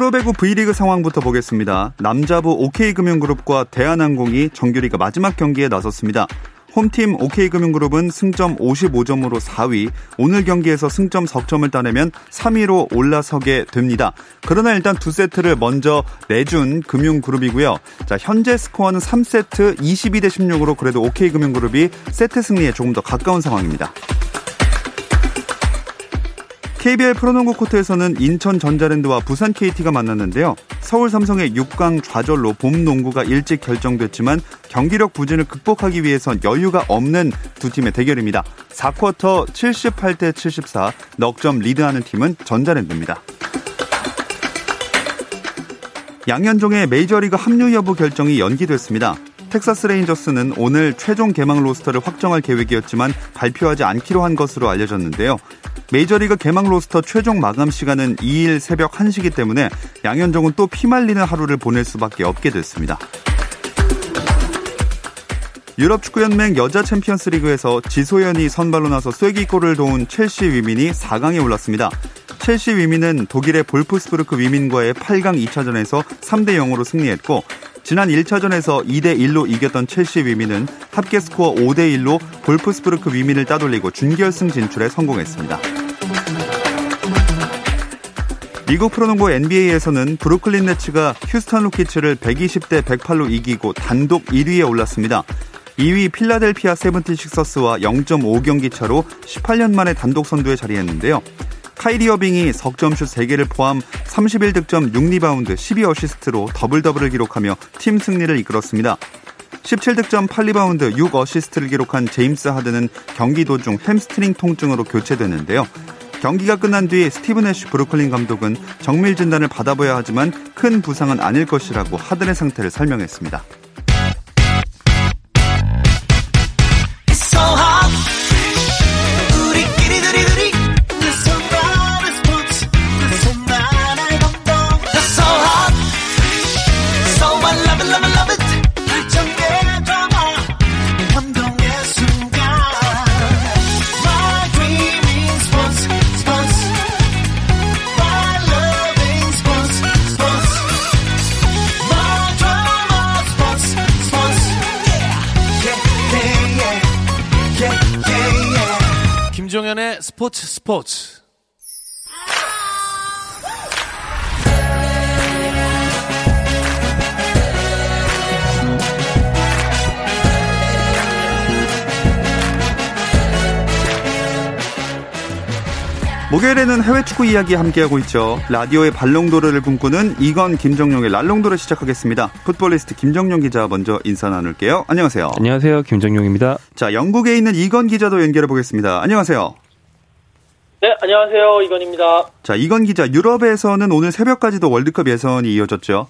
프로배구 V리그 상황부터 보겠습니다. 남자부 OK금융그룹과 대한항공이 정규리그 마지막 경기에 나섰습니다. 홈팀 OK금융그룹은 승점 55점으로 4위, 오늘 경기에서 승점 석점을 따내면 3위로 올라서게 됩니다. 그러나 일단 두 세트를 먼저 내준 금융그룹이고요. 자, 현재 스코어는 3세트 22대 16으로 그래도 OK금융그룹이 세트 승리에 조금 더 가까운 상황입니다. KBL 프로농구 코트에서는 인천 전자랜드와 부산 KT가 만났는데요. 서울 삼성의 6강 좌절로 봄 농구가 일찍 결정됐지만 경기력 부진을 극복하기 위해선 여유가 없는 두 팀의 대결입니다. 4쿼터 78대 74 넉점 리드하는 팀은 전자랜드입니다. 양현종의 메이저리그 합류 여부 결정이 연기됐습니다. 텍사스 레인저스는 오늘 최종 개막 로스터를 확정할 계획이었지만 발표하지 않기로 한 것으로 알려졌는데요. 메이저리그 개막 로스터 최종 마감 시간은 2일 새벽 1시기 때문에 양현종은 또 피말리는 하루를 보낼 수밖에 없게 됐습니다. 유럽 축구연맹 여자 챔피언스 리그에서 지소연이 선발로 나서 쐐기골을 도운 첼시 위민이 4강에 올랐습니다. 첼시 위민은 독일의 볼프스부르크 위민과의 8강 2차전에서 3대 0으로 승리했고 지난 1차전에서 2대 1로 이겼던 첼시 위민은 합계 스코어 5대 1로 볼프스부르크 위민을 따돌리고 준결승 진출에 성공했습니다. 미국 프로농구 NBA에서는 브루클린 네츠가 휴스턴 로키츠를 120대 108로 이기고 단독 1위에 올랐습니다. 2위 필라델피아 세븐티식서스와 0.5경기 차로 18년 만에 단독 선두에 자리했는데요. 카이리 어빙이 석점슛 3개를 포함 31득점 6리바운드 12어시스트로 더블 더블을 기록하며 팀 승리를 이끌었습니다. 17득점 8리바운드 6어시스트를 기록한 제임스 하든은 경기 도중 햄스트링 통증으로 교체되는데요. 경기가 끝난 뒤 스티븐 애쉬 브루클린 감독은 정밀 진단을 받아봐야 하지만 큰 부상은 아닐 것이라고 하든의 상태를 설명했습니다. 스포츠. 목요일에는 해외 축구 이야기 함께하고 있죠. 라디오의 발롱도르를 꿈꾸는 이건 김정용의 랄롱도르 시작하겠습니다. 풋볼리스트 김정용 기자 먼저 인사 나눌게요. 안녕하세요. 안녕하세요. 김정용입니다. 자, 영국에 있는 이건 기자도 연결해 보겠습니다. 안녕하세요. 네, 안녕하세요. 이건입니다. 자, 이건 기자, 유럽에서는 오늘 새벽까지도 월드컵 예선이 이어졌죠.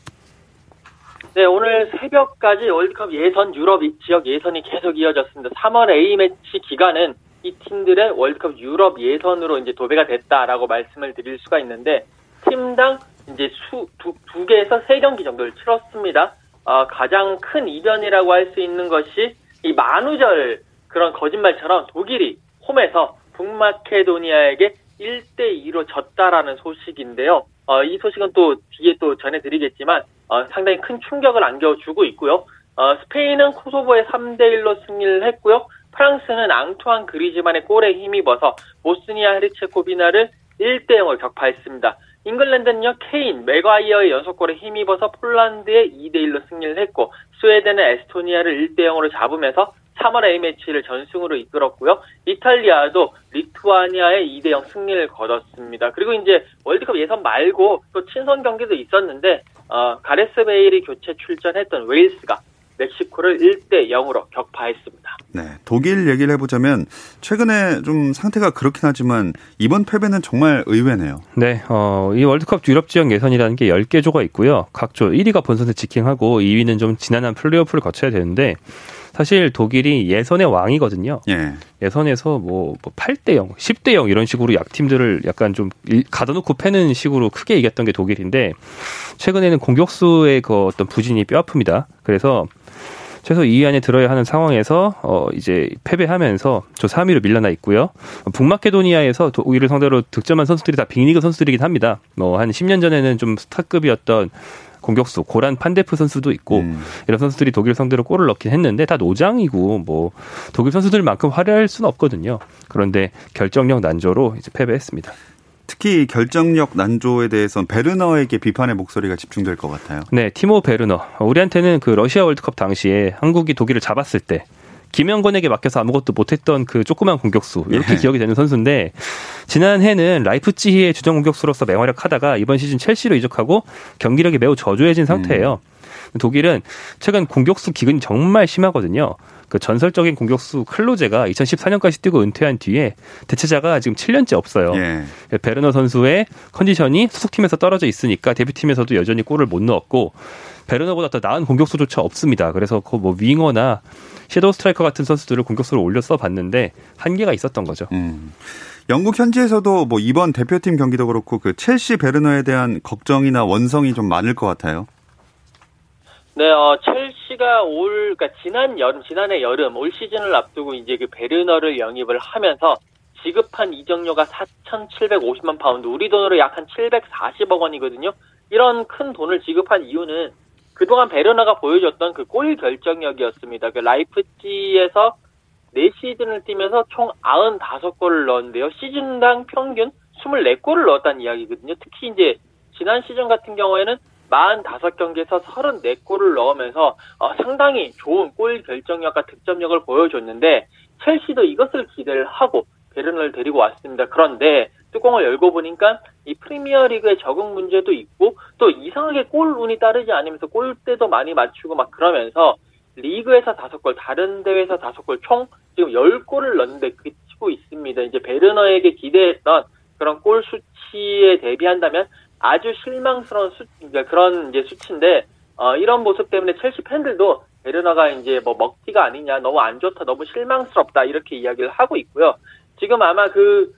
네, 오늘 새벽까지 월드컵 예선, 유럽 지역 예선이 계속 이어졌습니다. 3월 A매치 기간은 이 팀들의 월드컵 유럽 예선으로 이제 도배가 됐다라고 말씀을 드릴 수가 있는데 팀당 이제 수, 두, 두 개에서 세 경기 정도를 치렀습니다. 어, 가장 큰 이변이라고 할 수 있는 것이 이 만우절 그런 거짓말처럼 독일이 홈에서 북마케도니아에게 1대 2로 졌다라는 소식인데요. 어, 이 소식은 또 뒤에 또 전해드리겠지만 어, 상당히 큰 충격을 안겨주고 있고요. 어, 스페인은 코소보에 3대 1로 승리를 했고요. 프랑스는 앙투안 그리즈만의 골에 힘입어서 보스니아 헤르체코비나를 1대 0으로 격파했습니다. 잉글랜드는요, 케인, 맥과이어의 연속골에 힘입어서 폴란드에 2대 1로 승리를 했고, 스웨덴은 에스토니아를 1대 0으로 잡으면서 3월 A매치를 전승으로 이끌었고요. 이탈리아도 리투아니아의 2대 0 승리를 거뒀습니다. 그리고 이제 월드컵 예선 말고 또 친선 경기도 있었는데 어, 가레스 베일이 교체 출전했던 웨일스가 멕시코를 1대 0으로 격파했습니다. 네, 독일 얘기를 해보자면 최근에 좀 상태가 그렇긴 하지만 이번 패배는 정말 의외네요. 네, 어, 이 월드컵 유럽 지역 예선이라는 게 10개 조가 있고요. 각조 1위가 본선에 직행하고 2위는 좀 지난한 플레이오프를 거쳐야 되는데 사실 독일이 예선의 왕이거든요. 예. 예선에서 뭐, 뭐 8대 0, 10대 0 이런 식으로 약팀들을 약간 좀 가둬놓고 패는 식으로 크게 이겼던 게 독일인데 최근에는 공격수의 그 어떤 부진이 뼈아픕니다. 그래서 최소 2위 안에 들어야 하는 상황에서 어 이제 패배하면서 저 3위로 밀려나 있고요. 북마케도니아에서 독일을 상대로 득점한 선수들이 다 빅리그 선수들이긴 합니다. 뭐한 10년 전에는 좀 스타급이었던 공격수 고란 판데프 선수도 있고 음. 이런 선수들이 독일 상대로 골을 넣긴 했는데 다 노장이고 뭐 독일 선수들만큼 화려할 수는 없거든요. 그런데 결정력 난조로 이제 패배했습니다. 특히 결정력 난조에 대해서는 베르너에게 비판의 목소리가 집중될 것 같아요. 네, 티모 베르너. 우리한테는 그 러시아 월드컵 당시에 한국이 독일을 잡았을 때 김영건에게 맡겨서 아무것도 못했던 그 조그만 공격수 이렇게 예. 기억이 되는 선수인데 지난해는 라이프치히의 주전 공격수로서 맹활약하다가 이번 시즌 첼시로 이적하고 경기력이 매우 저조해진 상태예요. 음. 독일은 최근 공격수 기근이 정말 심하거든요. 그 전설적인 공격수 클로제가 2014년까지 뛰고 은퇴한 뒤에 대체자가 지금 7년째 없어요. 예. 베르너 선수의 컨디션이 소속팀에서 떨어져 있으니까 데뷔팀에서도 여전히 골을 못 넣었고 베르너보다 더 나은 공격수조차 없습니다. 그래서 그 뭐 윙어나 섀도우 스트라이커 같은 선수들을 공격수로 올려 써봤는데 한계가 있었던 거죠. 음. 영국 현지에서도 뭐 이번 대표팀 경기도 그렇고 그 첼시 베르너에 대한 걱정이나 원성이 좀 많을 것 같아요. 네, 어, 첼시가 올, 그러니까 지난 여름, 지난해 여름, 올 시즌을 앞두고 이제 그 베르너를 영입을 하면서 지급한 이적료가 4,750만 파운드, 우리 돈으로 약 한 740억 원이거든요. 이런 큰 돈을 지급한 이유는 그동안 베르너가 보여줬던 그 골 결정력이었습니다. 그 라이프치히에서 4시즌을 뛰면서 총 95골을 넣었는데요. 시즌당 평균 24골을 넣었다는 이야기거든요. 특히 이제 지난 시즌 같은 경우에는 45경기에서 34골을 넣으면서 어, 상당히 좋은 골 결정력과 득점력을 보여줬는데 첼시도 이것을 기대를 하고 베르너를 데리고 왔습니다. 그런데 뚜껑을 열고 보니까 이 프리미어 리그의 적응 문제도 있고 또 이상하게 골 운이 따르지 않으면서 골대도 많이 맞추고 막 그러면서 리그에서 다섯 골, 다른 대회에서 다섯 골, 총 지금 열 골을 넣는데 그치고 있습니다. 이제 베르너에게 기대했던 그런 골 수치에 대비한다면 아주 실망스러운 수, 그러니까 그런 이제 수치인데 어, 이런 모습 때문에 첼시 팬들도 베르너가 이제 뭐 먹튀가 아니냐, 너무 안 좋다, 너무 실망스럽다 이렇게 이야기를 하고 있고요. 지금 아마 그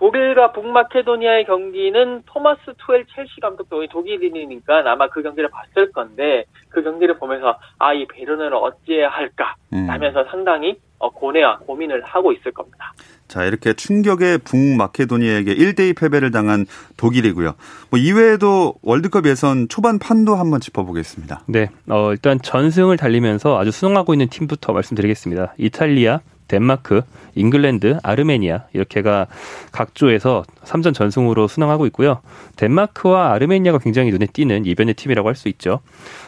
독일과 북마케도니아의 경기는 토마스 투엘 첼시 감독도 독일인이니까 아마 그 경기를 봤을 건데 그 경기를 보면서 아 이 베르너를 어찌해야 할까 하면서 음. 상당히 어, 고뇌와 고민을 하고 있을 겁니다. 자, 이렇게 충격의 북마케도니아에게 1대2 패배를 당한 독일이고요. 뭐 이외에도 월드컵 예선 초반 판도 한번 짚어보겠습니다. 네, 어, 일단 전승을 달리면서 아주 수능하고 있는 팀부터 말씀드리겠습니다. 이탈리아, 덴마크, 잉글랜드, 아르메니아 이렇게가 각 조에서 3전 전승으로 순항하고 있고요. 덴마크와 아르메니아가 굉장히 눈에 띄는 이변의 팀이라고 할 수 있죠.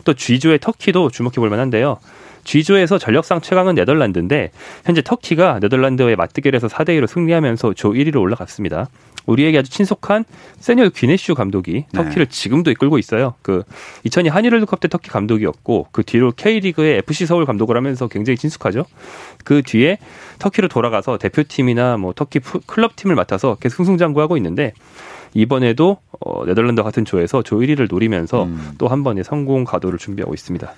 또 G조의 터키도 주목해 볼 만한데요. G조에서 전력상 최강은 네덜란드인데 현재 터키가 네덜란드와의 맞대결에서 4대 2로 승리하면서 조 1위로 올라갔습니다. 우리에게 아주 친속한 세니얼 귀네슈 감독이 네. 터키를 네. 지금도 이끌고 있어요. 그 2002 한일 월드컵 때 터키 감독이었고 그 뒤로 K리그의 FC 서울 감독을 하면서 굉장히 친숙하죠. 그 뒤에 터키로 돌아가서 대표팀이나 뭐 터키 클럽 팀을 맡아서 계속 승승장구하고 있는데 이번에도 어, 네덜란드 같은 조에서 조 1위를 노리면서 음. 또 한 번의 성공 가도를 준비하고 있습니다.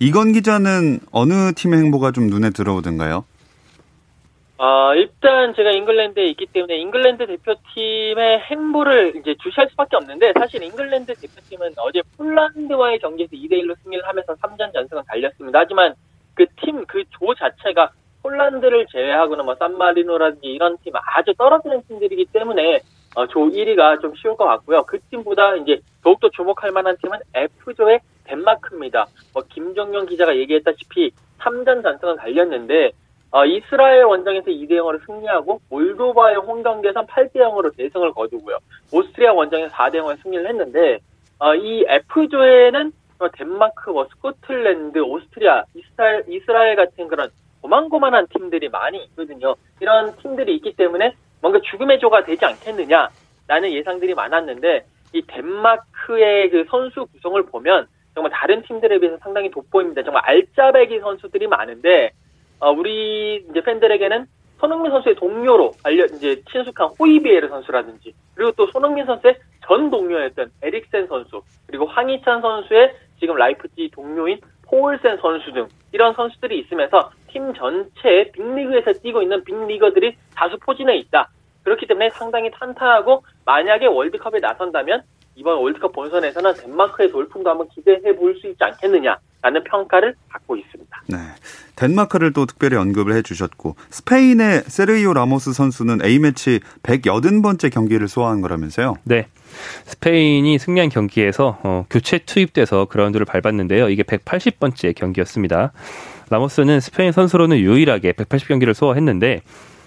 이건 기자는 어느 팀의 행보가 좀 눈에 들어오던가요? 어, 일단 제가 잉글랜드에 있기 때문에 잉글랜드 대표팀의 행보를 이제 주시할 수밖에 없는데 사실 잉글랜드 대표팀은 어제 폴란드와의 경기에서 2대1로 승리를 하면서 3전 전승을 달렸습니다. 하지만 그 팀, 그 조 자체가 폴란드를 제외하고는 뭐 산마리노라든지 이런 팀 아주 떨어지는 팀들이기 때문에 어, 조 1위가 좀 쉬울 것 같고요. 그 팀보다 이제 더욱더 주목할 만한 팀은 F조의 덴마크입니다. 뭐 김정용 기자가 얘기했다시피 3전 전승을 달렸는데 어, 이스라엘 원정에서 2대 0으로 승리하고 몰도바의 홈 경기에서 8대 0으로 대승을 거두고요. 오스트리아 원정에서 4대 0으로 승리를 했는데 어, 이 F조에는 뭐 덴마크, 뭐 스코틀랜드, 오스트리아, 이스라엘, 이스라엘 같은 그런 고만고만한 팀들이 많이 있거든요. 이런 팀들이 있기 때문에 뭔가 죽음의 조가 되지 않겠느냐라는 예상들이 많았는데 이 덴마크의 그 선수 구성을 보면 정말 다른 팀들에 비해서 상당히 돋보입니다. 정말 알짜배기 선수들이 많은데 어, 우리 이제 팬들에게는 손흥민 선수의 동료로 알려 이제 친숙한 호이비에르 선수라든지 그리고 또 손흥민 선수의 전 동료였던 에릭센 선수 그리고 황희찬 선수의 지금 라이프치히 동료인 포울센 선수 등 이런 선수들이 있으면서 팀 전체에 빅리그에서 뛰고 있는 빅리거들이 다수 포진해 있다. 그렇기 때문에 상당히 탄탄하고 만약에 월드컵에 나선다면 이번 월드컵 본선에서는 덴마크의 돌풍도 한번 기대해 볼 수 있지 않겠느냐라는 평가를 받고 있습니다. 네. 덴마크를 또 특별히 언급을 해 주셨고 스페인의 세르히오 라모스 선수는 A매치 180번째 경기를 소화한 거라면서요. 네. 스페인이 승리한 경기에서 어, 교체 투입돼서 그라운드를 밟았는데요. 이게 180번째 경기였습니다. 라모스는 스페인 선수로는 유일하게 180경기를 소화했는데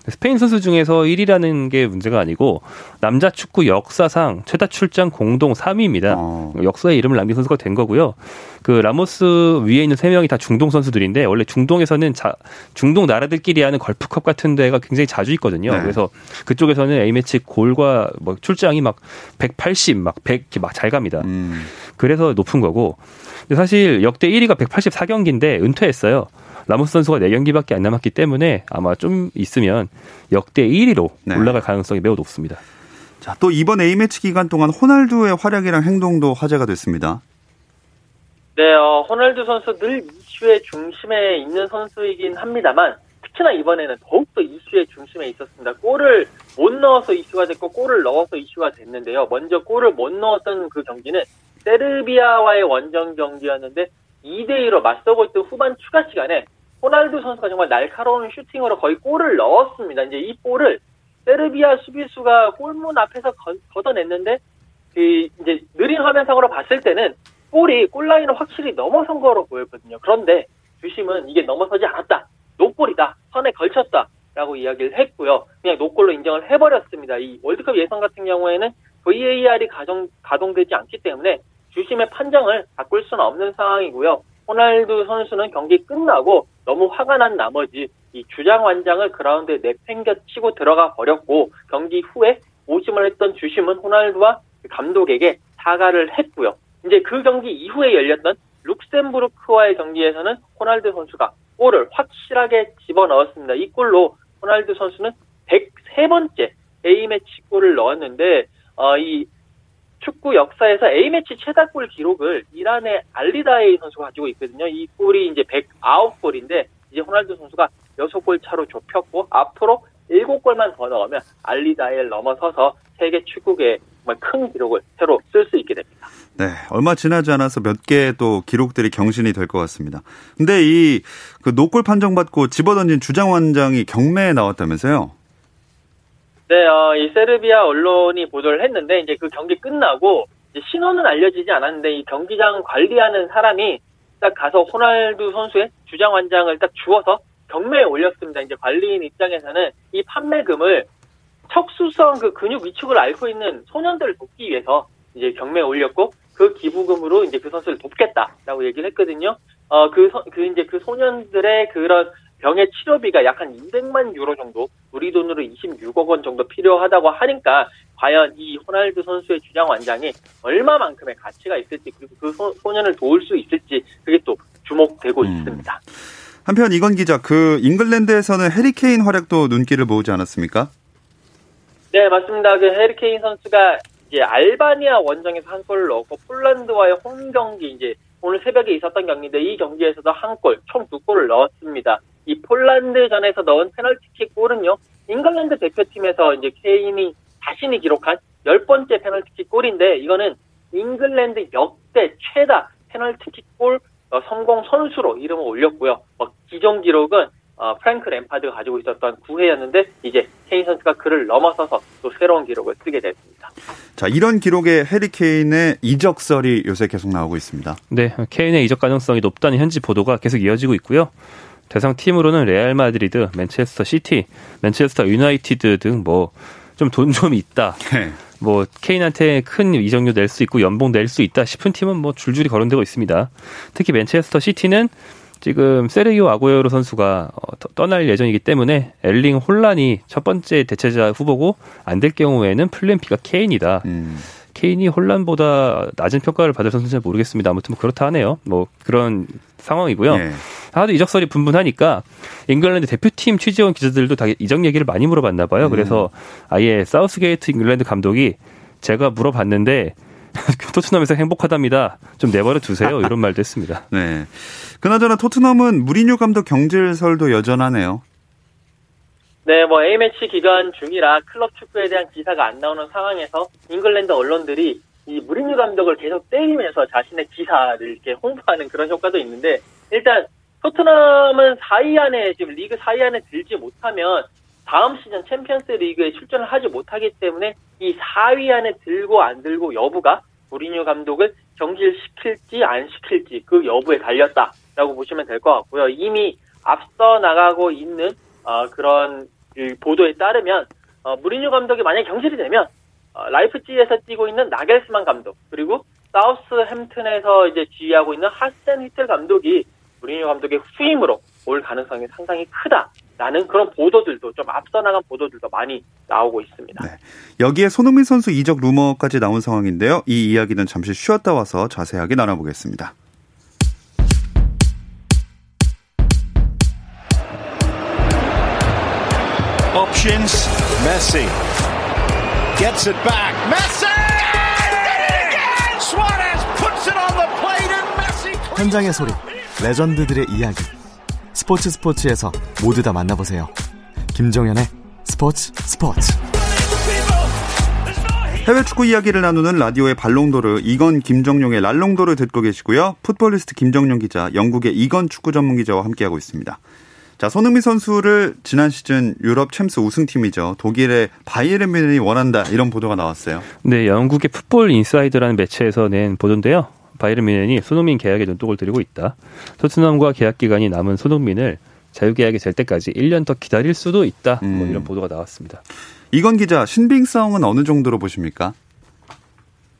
스페인 선수 중에서 1위라는 게 문제가 아니고 남자 축구 역사상 최다 출장 공동 3위입니다. 어. 역사에 이름을 남긴 선수가 된 거고요. 그 라모스 위에 있는 세 명이 다 중동 선수들인데 원래 중동에서는 자, 중동 나라들끼리 하는 걸프컵 같은 데가 굉장히 자주 있거든요. 네. 그래서 그쪽에서는 A매치 골과 뭐 출장이 막 180, 막 100, 막잘 갑니다. 음. 그래서 높은 거고. 근데 사실 역대 1위가 184경기인데 은퇴했어요. 라모스 선수가 4경기밖에 안 남았기 때문에 아마 좀 있으면 역대 1위로 네. 올라갈 가능성이 매우 높습니다. 자, 또 이번 A매치 기간 동안 호날두의 활약이랑 행동도 화제가 됐습니다. 네, 어, 호날두 선수 늘 이슈의 중심에 있는 선수이긴 합니다만 특히나 이번에는 더욱더 이슈의 중심에 있었습니다. 골을 못 넣어서 이슈가 됐고 골을 넣어서 이슈가 됐는데요. 먼저 골을 못 넣었던 그 경기는 세르비아와의 원정 경기였는데 2대2로 맞서고 있던 후반 추가 시간에 호날두 선수가 정말 날카로운 슈팅으로 거의 골을 넣었습니다. 이제 이 골을 세르비아 수비수가 골문 앞에서 걷어냈는데 그 이제 느린 화면상으로 봤을 때는 골이 골라인을 확실히 넘어선 거로 보였거든요. 그런데 주심은 이게 넘어서지 않았다. 노골이다. 선에 걸쳤다. 라고 이야기를 했고요. 그냥 노골로 인정을 해버렸습니다. 이 월드컵 예선 같은 경우에는 VAR이 가정, 가동되지 않기 때문에 주심의 판정을 바꿀 수는 없는 상황이고요. 호날두 선수는 경기 끝나고 너무 화가 난 나머지 이 주장 완장을 그라운드에 내팽겨치고 들어가 버렸고 경기 후에 오심을 했던 주심은 호날두와 감독에게 사과를 했고요. 이제 그 경기 이후에 열렸던 룩셈부르크와의 경기에서는 호날두 선수가 골을 확실하게 집어넣었습니다. 이 골로 호날두 선수는 103번째 A매치 골을 넣었는데 어, 이 축구 역사에서 A매치 최다골 기록을 이란의 알리다이 선수가 가지고 있거든요. 이 골이 이제 109골인데 이제 호날두 선수가 6골 차로 좁혔고 앞으로 7골만 더 넣으면 알리다이를 넘어서서 세계 축구계 정말 큰 기록을 새로 쓸 수 있게 됩니다. 네, 얼마 지나지 않아서 몇개또 기록들이 경신이 될 것 같습니다. 근데 이 그 노골 판정받고 집어던진 주장 원장이 경매에 나왔다면서요? 네, 어, 이 세르비아 언론이 보도를 했는데 이제 그 경기 끝나고 신원은 알려지지 않았는데 이 경기장 관리하는 사람이 딱 가서 호날두 선수의 주장 완장을 딱 주어서 경매에 올렸습니다. 이제 관리인 입장에서는 이 판매금을 척수성 그 근육 위축을 앓고 있는 소년들을 돕기 위해서 이제 경매에 올렸고 그 기부금으로 이제 그 선수를 돕겠다라고 얘기를 했거든요. 어, 그, 그 이제 그 소년들의 그런 병의 치료비가 약 한 200만 유로 정도, 우리 돈으로 26억 원 정도 필요하다고 하니까 과연 이 호날두 선수의 주장 완장이 얼마만큼의 가치가 있을지 그리고 그 소, 소년을 도울 수 있을지 그게 또 주목되고 음. 있습니다. 한편 이건 기자, 그 잉글랜드에서는 해리케인 활약도 눈길을 모으지 않았습니까? 네, 맞습니다. 그 해리 케인 선수가 이제 알바니아 원정에서 한 골을 넣었고 폴란드와의 홈 경기 이제 오늘 새벽에 있었던 경기인데 이 경기에서도 한 골, 총 두 골을 넣었습니다. 이 폴란드전에서 넣은 페널티킥 골은요. 잉글랜드 대표팀에서 이제 케인이 자신이 기록한 열 번째 페널티킥 골인데 이거는 잉글랜드 역대 최다 페널티킥 골 어, 성공 선수로 이름을 올렸고요. 어, 기존 기록은 어, 프랭크 램파드가 가지고 있었던 9회였는데 이제 케인 선수가 그를 넘어서서 또 새로운 기록을 쓰게 됐습니다. 자 이런 기록에 해리 케인의 이적설이 요새 계속 나오고 있습니다. 네, 케인의 이적 가능성이 높다는 현지 보도가 계속 이어지고 있고요. 대상 팀으로는 레알 마드리드, 맨체스터 시티, 맨체스터 유나이티드 등 뭐 좀 돈 좀 좀 있다. 네. 뭐 케인한테 큰 이적료 낼 수 있고 연봉 낼 수 있다 싶은 팀은 뭐 줄줄이 거론되고 있습니다. 특히 맨체스터 시티는 지금 세르히오 아구에로 선수가 어, 떠날 예정이기 때문에 엘링 홀란이 첫 번째 대체자 후보고 안 될 경우에는 plan B가 케인이다. 음. 케인이 홀란보다 낮은 평가를 받을 선수인지 모르겠습니다. 아무튼 뭐 그렇다 하네요. 뭐 그런 상황이고요. 네. 하도 이적설이 분분하니까 잉글랜드 대표팀 취재원 기자들도 다 이적 얘기를 많이 물어봤나 봐요. 음. 그래서 아예 사우스게이트 잉글랜드 감독이 제가 물어봤는데 토트넘에서 행복하답니다. 좀 내버려 두세요. 이런 말도 했습니다. 네. 그나저나 토트넘은 무리뉴 감독 경질설도 여전하네요. 네, 뭐 A매치 기간 중이라 클럽 축구에 대한 기사가 안 나오는 상황에서 잉글랜드 언론들이 이 무리뉴 감독을 계속 때리면서 자신의 기사를 이렇게 홍보하는 그런 효과도 있는데 일단 토트넘은 4위 안에 지금 리그 4위 안에 들지 못하면 다음 시즌 챔피언스 리그에 출전을 하지 못하기 때문에 이 4위 안에 들고 안 들고 여부가 무리뉴 감독을 경질 시킬지 안 시킬지 그 여부에 달렸다라고 보시면 될 것 같고요. 이미 앞서 나가고 있는 어, 그런 보도에 따르면 어, 무리뉴 감독이 만약 경질이 되면 어, 라이프치히에서 뛰고 있는 나겔스만 감독 그리고 사우스햄튼에서 이제 지휘하고 있는 하센휘틀 감독이 무리뉴 감독의 후임으로 올 가능성이 상당히 크다라는 그런 보도들도 좀 앞서 나간 보도들도 많이 나오고 있습니다. 네. 여기에 손흥민 선수 이적 루머까지 나온 상황인데요. 이 이야기는 잠시 쉬었다 와서 자세하게 나눠보겠습니다. Options. Messi gets it back. Messi! 현장의 소리, 레전드들의 이야기. 스포츠 스포츠에서 모두 다 만나보세요. 김정현의 스포츠 스포츠. 해외 축구 이야기를 나누는 라디오의 발롱도르 이건 김정용의 랄롱도르 듣고 계시고요. 풋볼리스트 김정용 기자, 영국의 이건 축구 전문 기자와 함께하고 있습니다. 자, 손흥민 선수를 지난 시즌 유럽 챔스 우승팀이죠. 독일의 바이에른 뮌헨이 원한다 이런 보도가 나왔어요. 네, 영국의 풋볼 인사이드라는 매체에서 낸 보도인데요. 바이에른 뮌헨이 손흥민 계약에 눈독을 들이고 있다. 토트넘과 계약 기간이 남은 손흥민을 자유계약이 될 때까지 1년 더 기다릴 수도 있다. 뭐 음. 뭐 이런 보도가 나왔습니다. 이건 기자, 신빙성은 어느 정도로 보십니까?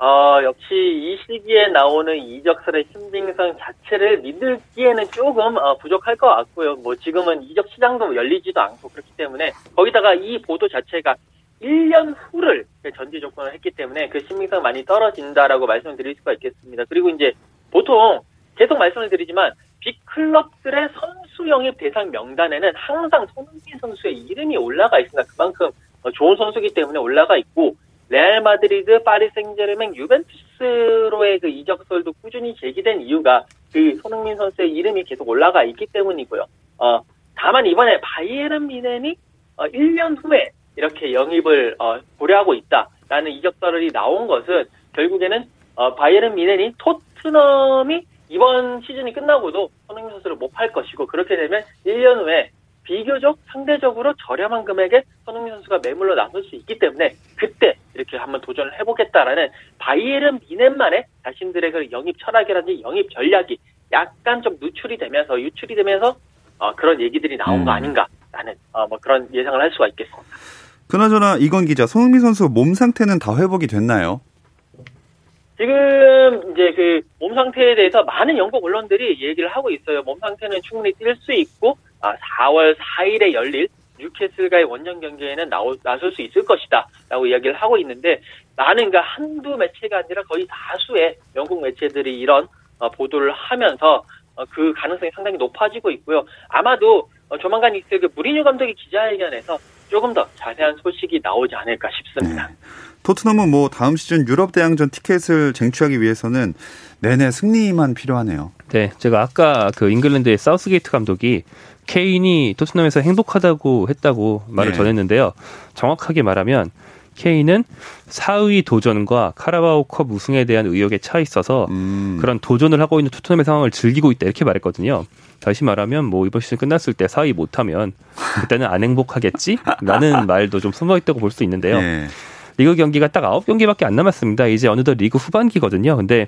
어, 역시 이 시기에 나오는 이적설의 신빙성 자체를 믿기에는 조금 어, 부족할 것 같고요. 뭐 지금은 이적 시장도 열리지도 않고 그렇기 때문에 거기다가 이 보도 자체가 1년 후를 전제 조건을 했기 때문에 그 신빙성 많이 떨어진다라고 말씀을 드릴 수가 있겠습니다. 그리고 이제 보통 계속 말씀을 드리지만 빅클럽들의 선수 영입 대상 명단에는 항상 손흥민 선수의 이름이 올라가 있습니다. 그만큼 좋은 선수기 때문에 올라가 있고 레알 마드리드, 파리 생제르맹, 유벤투스로의 그 이적설도 꾸준히 제기된 이유가 그 손흥민 선수의 이름이 계속 올라가 있기 때문이고요. 어, 다만 이번에 바이에른 미넨이 어, 1년 후에 이렇게 영입을 어, 고려하고 있다라는 이적설이 나온 것은 결국에는 어, 바이에른 미넨이 토트넘이 이번 시즌이 끝나고도 손흥민 선수를 못 팔 것이고 그렇게 되면 1년 후에 비교적 상대적으로 저렴한 금액에 손흥민 선수가 매물로 나설 수 있기 때문에 그때 이렇게 한번 도전을 해보겠다라는 바이에른 미넨만의 자신들의 그 영입 철학이라든지 영입 전략이 약간 좀 누출이 되면서 유출이 되면서 어, 그런 얘기들이 나온 음. 거 아닌가라는 어, 뭐 그런 예상을 할 수가 있겠습니다. 그나저나 이건 기자, 손흥민 선수 몸 상태는 다 회복이 됐나요? 지금 이제 그 몸 상태에 대해서 많은 영국 언론들이 얘기를 하고 있어요. 몸 상태는 충분히 뛸 수 있고 아, 4월 4일에 열릴 뉴캐슬과의 원정 경기에는 나오, 나설 수 있을 것이다 라고 이야기를 하고 있는데 나는 그 한두 매체가 아니라 거의 다수의 영국 매체들이 이런 어, 보도를 하면서 어, 그 가능성이 상당히 높아지고 있고요. 아마도 어, 조만간 있을 그 무리뉴 감독의 기자회견에서 조금 더 자세한 소식이 나오지 않을까 싶습니다. 네. 토트넘은 뭐 다음 시즌 유럽 대항전 티켓을 쟁취하기 위해서는 내내 승리만 필요하네요. 네, 제가 아까 그 잉글랜드의 사우스게이트 감독이 케인이 토트넘에서 행복하다고 했다고 말을 네. 전했는데요. 정확하게 말하면 케인은 4위 도전과 카라바오컵 우승에 대한 의욕에 차 있어서 음. 그런 도전을 하고 있는 토트넘의 상황을 즐기고 있다 이렇게 말했거든요. 다시 말하면 뭐 이번 시즌 끝났을 때 4위 못하면 그때는 안 행복하겠지? 라는 말도 좀 숨어 있다고 볼 수 있는데요. 네. 리그 경기가 딱 9경기밖에 안 남았습니다. 이제 어느덧 리그 후반기거든요. 근데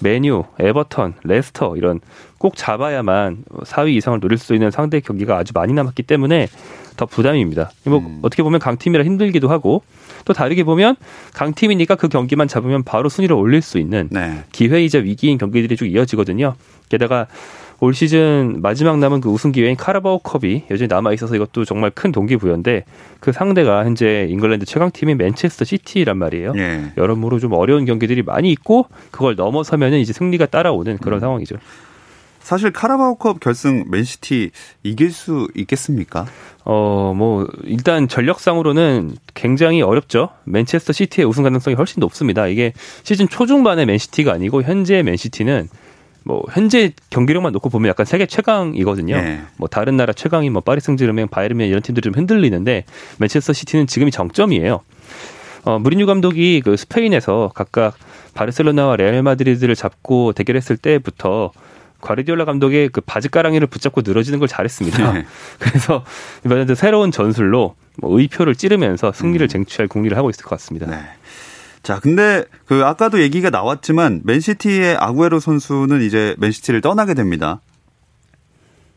메뉴, 에버턴, 레스터 이런 꼭 잡아야만 4위 이상을 노릴 수 있는 상대 경기가 아주 많이 남았기 때문에 더 부담입니다. 뭐 음. 어떻게 보면 강팀이라 힘들기도 하고 또 다르게 보면 강팀이니까 그 경기만 잡으면 바로 순위를 올릴 수 있는 네. 기회이자 위기인 경기들이 쭉 이어지거든요. 게다가 올 시즌 마지막 남은 그 우승 기회인 카라바오 컵이 여전히 남아 있어서 이것도 정말 큰 동기부여인데 그 상대가 현재 잉글랜드 최강 팀인 맨체스터 시티란 말이에요. 예. 여러모로 좀 어려운 경기들이 많이 있고 그걸 넘어서면은 이제 승리가 따라오는 그런 음. 상황이죠. 사실 카라바오컵 결승 맨시티 이길 수 있겠습니까? 어, 뭐 일단 전력상으로는 굉장히 어렵죠. 맨체스터 시티의 우승 가능성이 훨씬 높습니다. 이게 시즌 초중반의 맨시티가 아니고 현재 맨시티는 뭐 현재 경기력만 놓고 보면 약간 세계 최강이거든요. 네. 뭐 다른 나라 최강인 뭐 파리 승제르맹, 바이에른 이런 팀들이 좀 흔들리는데 맨체스터 시티는 지금이 정점이에요. 어, 무리뉴 감독이 그 스페인에서 각각 바르셀로나와 레알 마드리드를 잡고 대결했을 때부터 과리디올라 감독의 그 바지가랑이를 붙잡고 늘어지는 걸 잘했습니다. 네. 그래서 이번에도 새로운 전술로 뭐 의표를 찌르면서 승리를 음. 쟁취할 궁리를 하고 있을 것 같습니다. 네. 자, 근데 그 아까도 얘기가 나왔지만 맨시티의 아구에로 선수는 이제 맨시티를 떠나게 됩니다.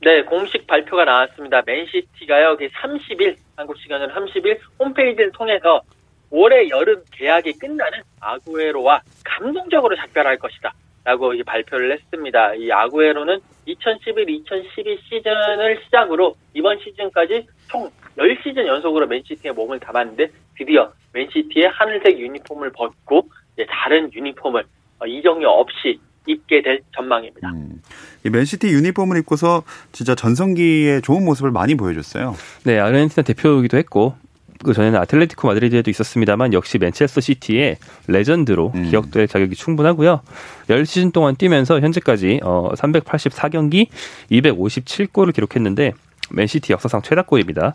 네, 공식 발표가 나왔습니다. 맨시티가요, 30일, 한국 시간으로 30일 홈페이지를 통해서 올해 여름 계약이 끝나는 아구에로와 감동적으로 작별할 것이다. 라고 발표를 했습니다. 이 아구에로는 2011-2012 시즌을 시작으로 이번 시즌까지 총 10시즌 연속으로 맨시티에 몸을 담았는데 드디어 맨시티의 하늘색 유니폼을 벗고 다른 유니폼을 어, 이정이 없이 입게 될 전망입니다. 음. 이 맨시티 유니폼을 입고서 진짜 전성기의 좋은 모습을 많이 보여줬어요. 네, 아르헨티나 대표이기도 했고 그 전에는 아틀레티코 마드리드에도 있었습니다만 역시 맨체스터 시티의 레전드로 음. 기억될 자격이 충분하고요. 10시즌 동안 뛰면서 현재까지 어 384경기 257골을 기록했는데 맨시티 역사상 최다골입니다.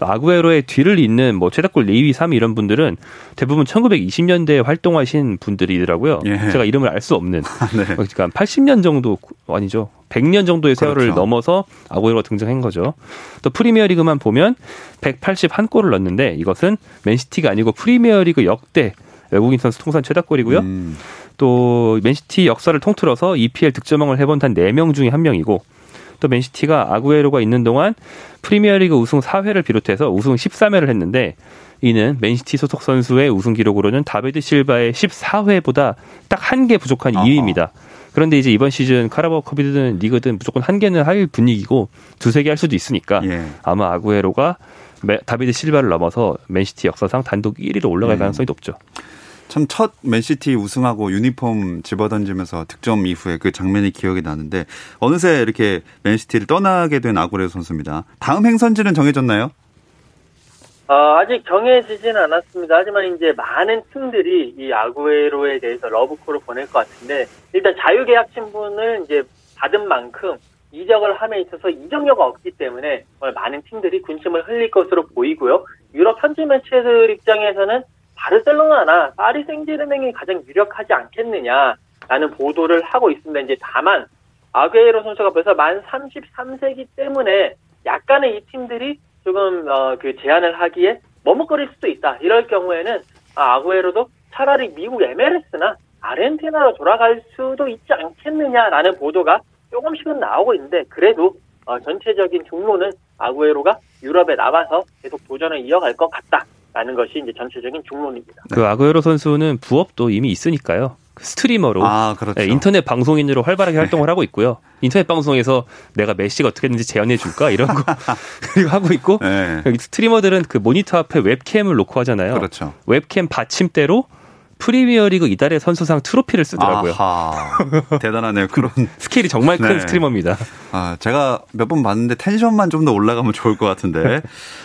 아구에로의 뒤를 잇는 뭐 최다골 2위, 3위 이런 분들은 대부분 1920년대에 활동하신 분들이더라고요. 예. 제가 이름을 알 수 없는. 아, 네. 그러니까 80년 정도 아니죠. 100년 정도의 세월을 그렇죠. 넘어서 아구에로가 등장한 거죠. 또 프리미어리그만 보면 181골을 넣었는데 이것은 맨시티가 아니고 프리미어리그 역대 외국인 선수 통산 최다골이고요. 음. 또 맨시티 역사를 통틀어서 EPL 득점왕을 해본 단 4명 중에 1명이고 또 맨시티가 아구에로가 있는 동안 프리미어리그 우승 4회를 비롯해서 우승 13회를 했는데 이는 맨시티 소속 선수의 우승 기록으로는 다비드 실바의 14회보다 딱 한 개 부족한 2위입니다. 그런데 이제 이번 시즌 카라바오 컵이든 리그든 무조건 한 개는 할 분위기고 두세 개 할 수도 있으니까 예. 아마 아구에로가 다비드 실바를 넘어서 맨시티 역사상 단독 1위로 올라갈 음. 가능성이 높죠. 참 첫 맨시티 우승하고 유니폼 집어던지면서 득점 이후에 그 장면이 기억이 나는데 어느새 이렇게 맨시티를 떠나게 된 아구에로 선수입니다. 다음 행선지는 정해졌나요? 어, 아직 정해지지는 않았습니다. 하지만 이제 많은 팀들이 이 아구에로에 대해서 러브콜을 보낼 것 같은데 일단 자유계약 신분을 이제 받은 만큼 이적을 함에 있어서 이적료가 없기 때문에 많은 팀들이 군침을 흘릴 것으로 보이고요. 유럽 현지 매체들 입장에서는 바르셀로나나 파리 생제르맹이 가장 유력하지 않겠느냐라는 보도를 하고 있습니다. 이제 다만 아베이로 선수가 벌써 만 33세기 때문에 약간의 이 팀들이 조금 어, 그 제안을 하기에 머뭇거릴 수도 있다. 이럴 경우에는 아, 아구에로도 차라리 미국 MLS나 아르헨티나로 돌아갈 수도 있지 않겠느냐라는 보도가 조금씩은 나오고 있는데 그래도 어, 전체적인 종로는 아구에로가 유럽에 나와서 계속 도전을 이어갈 것 같다. 라는 것이 이제 전체적인 중론입니다. 그 아구에로 선수는 부업도 이미 있으니까요. 그 스트리머로 아, 그렇죠. 네, 인터넷 방송인으로 활발하게 활동을 하고 있고요. 인터넷 방송에서 내가 메시가 어떻게 했는지 재현해 줄까 이런 거 하고 있고 네. 스트리머들은 그 모니터 앞에 웹캠을 놓고 하잖아요. 그렇죠. 웹캠 받침대로 프리미어리그 이달의 선수상 트로피를 쓰더라고요. 대단하네요. 그런 스케일이 정말 큰 네. 스트리머입니다. 아, 제가 몇 번 봤는데 텐션만 좀 더 올라가면 좋을 것 같은데.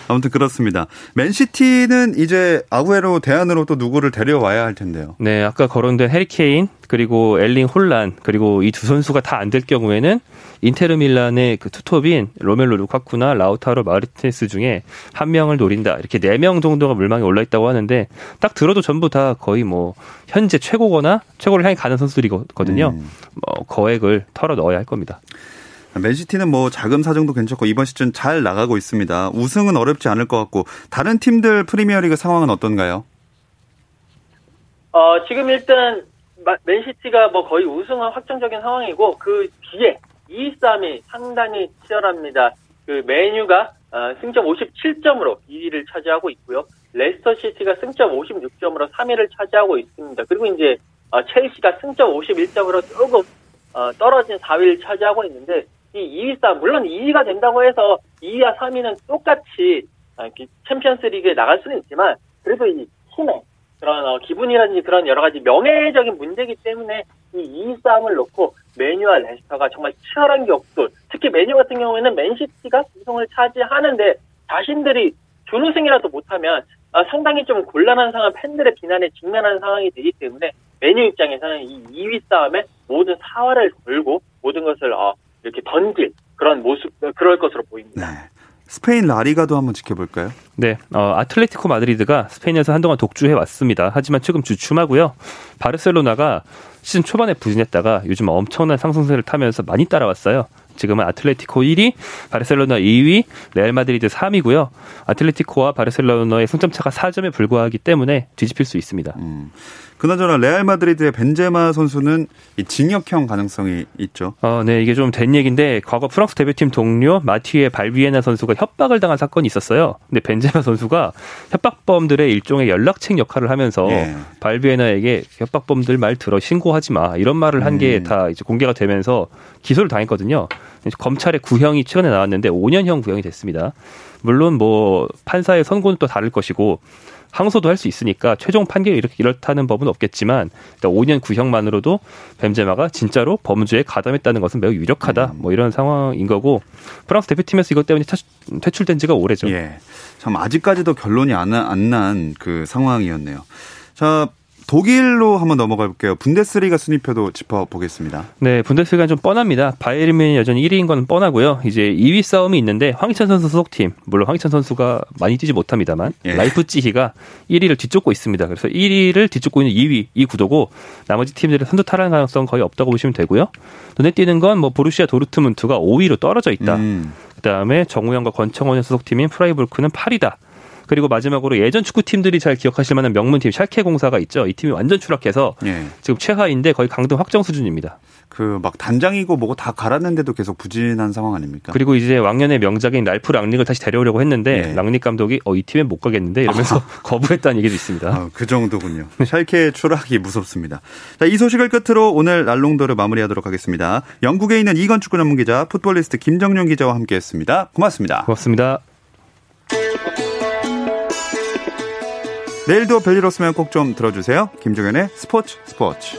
아무튼 그렇습니다. 맨시티는 이제 아구에로 대안으로 또 누구를 데려와야 할 텐데요. 네, 아까 거론된 해리 케인 그리고 엘링 홀란 그리고 이 두 선수가 다 안 될 경우에는 인테르 밀란의 그 투톱인 로멜로 루카쿠나 라우타로 마르티네스 중에 한 명을 노린다. 이렇게 네 명 정도가 물망에 올라 있다고 하는데 딱 들어도 전부 다 거의 뭐 현재 최고거나 최고를 향해 가는 선수들이거든요. 음. 뭐 거액을 털어 넣어야 할 겁니다. 맨시티는 뭐 자금 사정도 괜찮고 이번 시즌 잘 나가고 있습니다. 우승은 어렵지 않을 것 같고 다른 팀들 프리미어리그 상황은 어떤가요? 어, 지금 일단 맨시티가 뭐 거의 우승은 확정적인 상황이고 그 뒤에 2, 3위 상당히 치열합니다. 그 맨유가 어, 승점 57점으로 2위를 차지하고 있고요. 레스터 시티가 승점 56점으로 3위를 차지하고 있습니다. 그리고 이제 어, 첼시가 승점 51점으로 조금 어, 떨어진 4위를 차지하고 있는데 이 2위 싸움 물론 2위가 된다고 해서 2위와 3위는 똑같이 아, 챔피언스 리그에 나갈 수는 있지만 그래도 이 팀의 그런 어, 기분이라든지 그런 여러 가지 명예적인 문제이기 때문에 이 2위 싸움을 놓고 맨유와 레스터가 정말 치열한 격돌. 특히 맨유 같은 경우에는 맨시티가 우승을 차지하는데 자신들이 준우승이라도 못하면 아, 상당히 좀 곤란한 상황, 팬들의 비난에 직면하는 상황이 되기 때문에 맨유 입장에서는 이 2위 싸움에 모든 사활을 걸고 모든 것을 어, 이렇게 던질 그런 모습, 그럴 것으로 보입니다. 네. 스페인 라리가도 한번 지켜볼까요? 네, 어, 아틀레티코 마드리드가 스페인에서 한동안 독주해 왔습니다. 하지만 최근 주춤하고요. 바르셀로나가 시즌 초반에 부진했다가 요즘 엄청난 상승세를 타면서 많이 따라왔어요. 지금은 아틀레티코 1위, 바르셀로나 2위, 레알 마드리드 3위고요. 아틀레티코와 바르셀로나의 승점 차가 4점에 불과하기 때문에 뒤집힐 수 있습니다. 음. 그나저나 레알 마드리드의 벤제마 선수는 이 징역형 가능성이 있죠. 어, 네, 이게 좀 된 얘기인데 과거 프랑스 대표팀 동료 마티에 발부에나 선수가 협박을 당한 사건이 있었어요. 근데 벤제마 선수가 협박범들의 일종의 연락책 역할을 하면서 예. 발비에나에게 협박범들 말 들어 신고하지 마 이런 말을 한 게다 음. 이제 공개가 되면서 기소를 당했거든요. 검찰의 구형이 최근에 나왔는데 5년형 구형이 됐습니다. 물론 뭐 판사의 선고는 또 다를 것이고 항소도 할 수 있으니까 최종 판결이 이렇게 이렇다는 법은 없겠지만 5년 구형만으로도 뱀제마가 진짜로 범죄에 가담했다는 것은 매우 유력하다. 음. 뭐 이런 상황인 거고 프랑스 대표팀에서 이것 때문에 퇴출된 지가 오래죠. 예. 참 아직까지도 결론이 안 난 그 상황이었네요. 자, 독일로 한번 넘어가 볼게요. 분데스리가 순위표도 짚어보겠습니다. 네, 분데스리가는 좀 뻔합니다. 바이에른이 여전히 1위인 건 뻔하고요. 이제 2위 싸움이 있는데 황희찬 선수 소속팀, 물론 황희찬 선수가 많이 뛰지 못합니다만 예. 라이프찌히가 1위를 뒤쫓고 있습니다. 그래서 1위를 뒤쫓고 있는 2위 이 구도고 나머지 팀들의 선두 탈환 가능성 거의 없다고 보시면 되고요. 눈에 띄는 건 뭐 보루시아 도르트문트가 5위로 떨어져 있다. 음. 그다음에 정우영과 권창훈의 소속팀인 프라이부르크는 8위다. 그리고 마지막으로 예전 축구팬들이 잘 기억하실 만한 명문팀 샬케 공사가 있죠. 이 팀이 완전 추락해서 예. 지금 최하위인데 거의 강등 확정 수준입니다. 그 막 단장이고 뭐고 다 갈았는데도 계속 부진한 상황 아닙니까? 그리고 이제 왕년의 명장인 랄프 랑닉을 다시 데려오려고 했는데 예. 랑닉 감독이 어 이 팀에 못 가겠는데 이러면서 거부했다는 얘기도 있습니다. 아, 그 정도군요. 샬케 추락이 무섭습니다. 자, 이 소식을 끝으로 오늘 날롱도를 마무리하도록 하겠습니다. 영국에 있는 이건 축구 전문 기자 풋볼리스트 김정용 기자와 함께했습니다. 고맙습니다. 고맙습니다. 내일도 별일 없으면 꼭 좀 들어주세요. 김종현의 스포츠 스포츠.